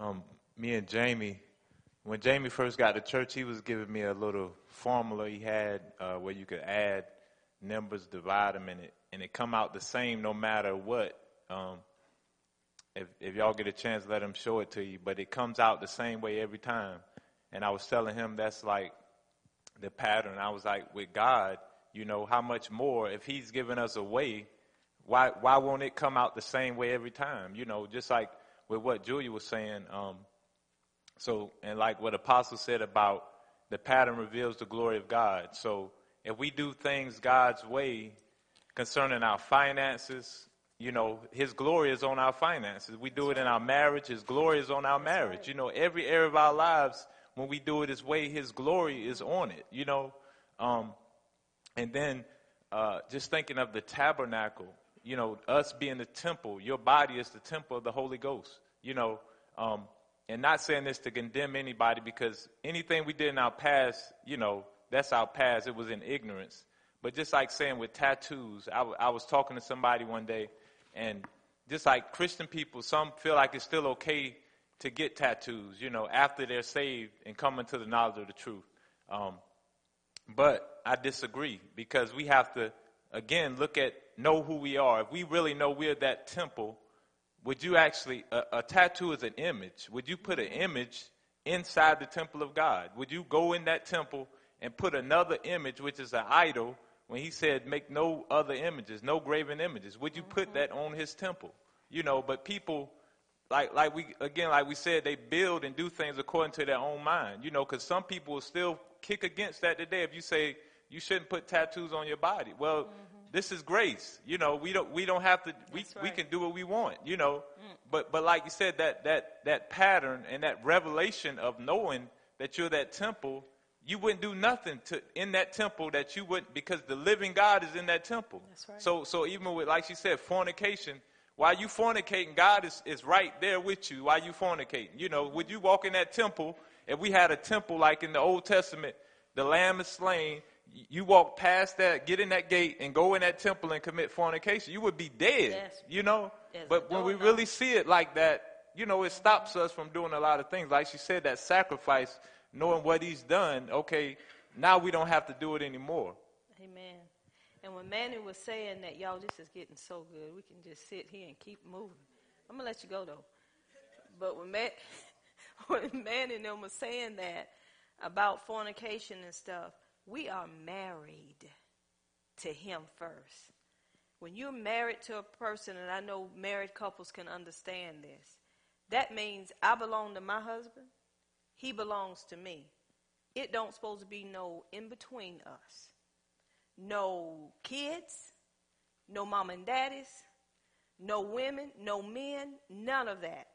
Um, me and Jamie when Jamie first got to church, he was giving me a little formula he had uh, where you could add numbers, divide them, and it and it come out the same no matter what. Um, if if y'all get a chance, let him show it to you. But it comes out the same way every time. And I was telling him that's like the pattern. I was like, with God, you know, how much more if He's given us a way, why why won't it come out the same way every time? You know, just like with what Julia was saying. Um, so, and like what Apostle said about the pattern reveals the glory of God. So, if we do things God's way concerning our finances, you know, His glory is on our finances. We do it in our marriage, His glory is on our marriage. You know, every area of our lives, when we do it His way, His glory is on it, you know. Um, and then uh, just thinking of the tabernacle, you know, us being the temple, your body is the temple of the Holy Ghost, you know. Um, and not saying this to condemn anybody because anything we did in our past, you know, that's our past. It was in ignorance. But just like saying with tattoos, I, w- I was talking to somebody one day, and just like Christian people, some feel like it's still okay to get tattoos, you know, after they're saved and come into the knowledge of the truth. Um, But I disagree because we have to, again, look at, know who we are. If we really know we're that temple, would you actually, a, a tattoo is an image. Would you put an image inside the temple of God? Would you go in that temple and put another image, which is an idol, when he said, make no other images, no graven images? Would you put that on his temple? You know, but people, like, like we, again, like we said, they build and do things according to their own mind, you know, because some people will still kick against that today if you say you shouldn't put tattoos on your body. Well, mm-hmm. This is grace. You know, we don't we don't have to we right. we can do what we want, you know. Mm. But but like you said that that that pattern and that revelation of knowing that you're that temple, you wouldn't do nothing to in that temple that you wouldn't because the living God is in that temple. That's right. So so even with like she said fornication, while you fornicating, God is, is right there with you while you fornicating. You know, would you walk in that temple if we had a temple like in the Old Testament, the lamb is slain, you walk past that, get in that gate, and go in that temple and commit fornication, you would be dead. Yes. You know? Yes. But when we really see it like that, you know, it stops us from doing a lot of things. Like she said, that sacrifice, knowing what he's done, okay, now we don't have to do it anymore. Amen. And when Manny was saying that, y'all, this is getting so good, we can just sit here and keep moving. I'm going to let you go, though. But when Matt. when man and them was saying that about fornication and stuff, we are married to him first. When you're married to a person, and I know married couples can understand this, that means I belong to my husband, he belongs to me. It don't supposed to be no in between us. No kids, no mom and daddies, no women, no men, none of that.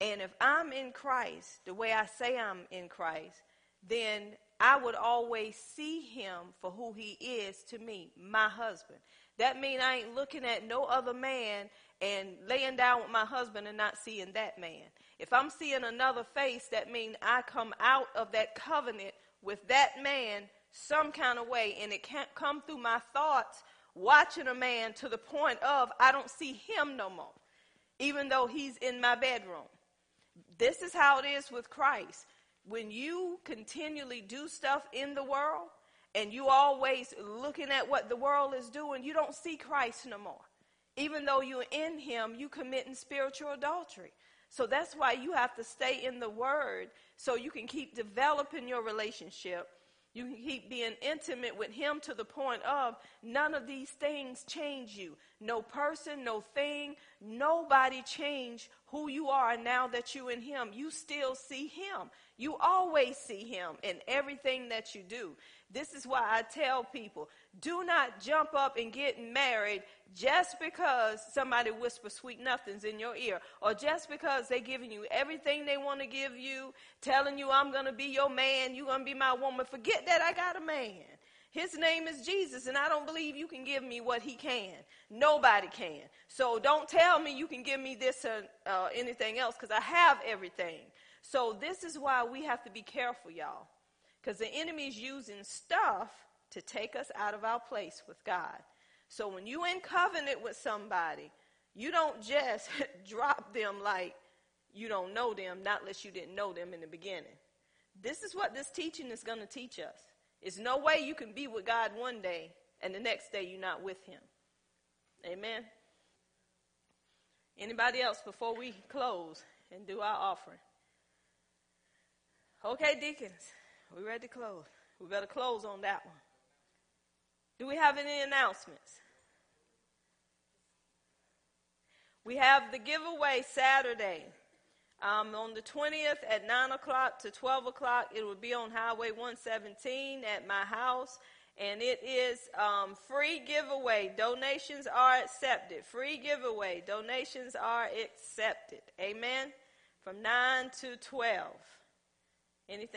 And if I'm in Christ, the way I say I'm in Christ, then I would always see him for who he is to me, my husband. That means I ain't looking at no other man and laying down with my husband and not seeing that man. If I'm seeing another face, that means I come out of that covenant with that man some kind of way, and it can't come through my thoughts watching a man to the point of I don't see him no more, even though he's in my bedroom. This is how it is with Christ. When you continually do stuff in the world and you always looking at what the world is doing, you don't see Christ no more. Even though you're in him, you committing spiritual adultery. So that's why you have to stay in the word so you can keep developing your relationship you keep being intimate with Him to the point of none of these things change you. No person, no thing, nobody change who you are now that you're in Him. You still see Him. You always see Him in everything that you do. This is why I tell people do not jump up and get married just because somebody whispers sweet nothings in your ear or just because they're giving you everything they want to give you, telling you, I'm going to be your man, you're going to be my woman. Forget that I got a man. His name is Jesus, and I don't believe you can give me what he can. Nobody can. So don't tell me you can give me this or uh, anything else because I have everything. So this is why we have to be careful, y'all. Because the enemy is using stuff to take us out of our place with God. So when you in covenant with somebody, you don't just drop them like you don't know them, not unless you didn't know them in the beginning. This is what this teaching is going to teach us. It's no way you can be with God one day and the next day you're not with him. Amen. Anybody else before we close and do our offering? Okay, deacons. We ready to close? We better close on that one. Do we have any announcements? We have the giveaway Saturday um, on the 20th at 9 o'clock to 12 o'clock. It will be on Highway 117 at my house. And it is um, free giveaway. Donations are accepted. Free giveaway. Donations are accepted. Amen. From 9 to 12. Anything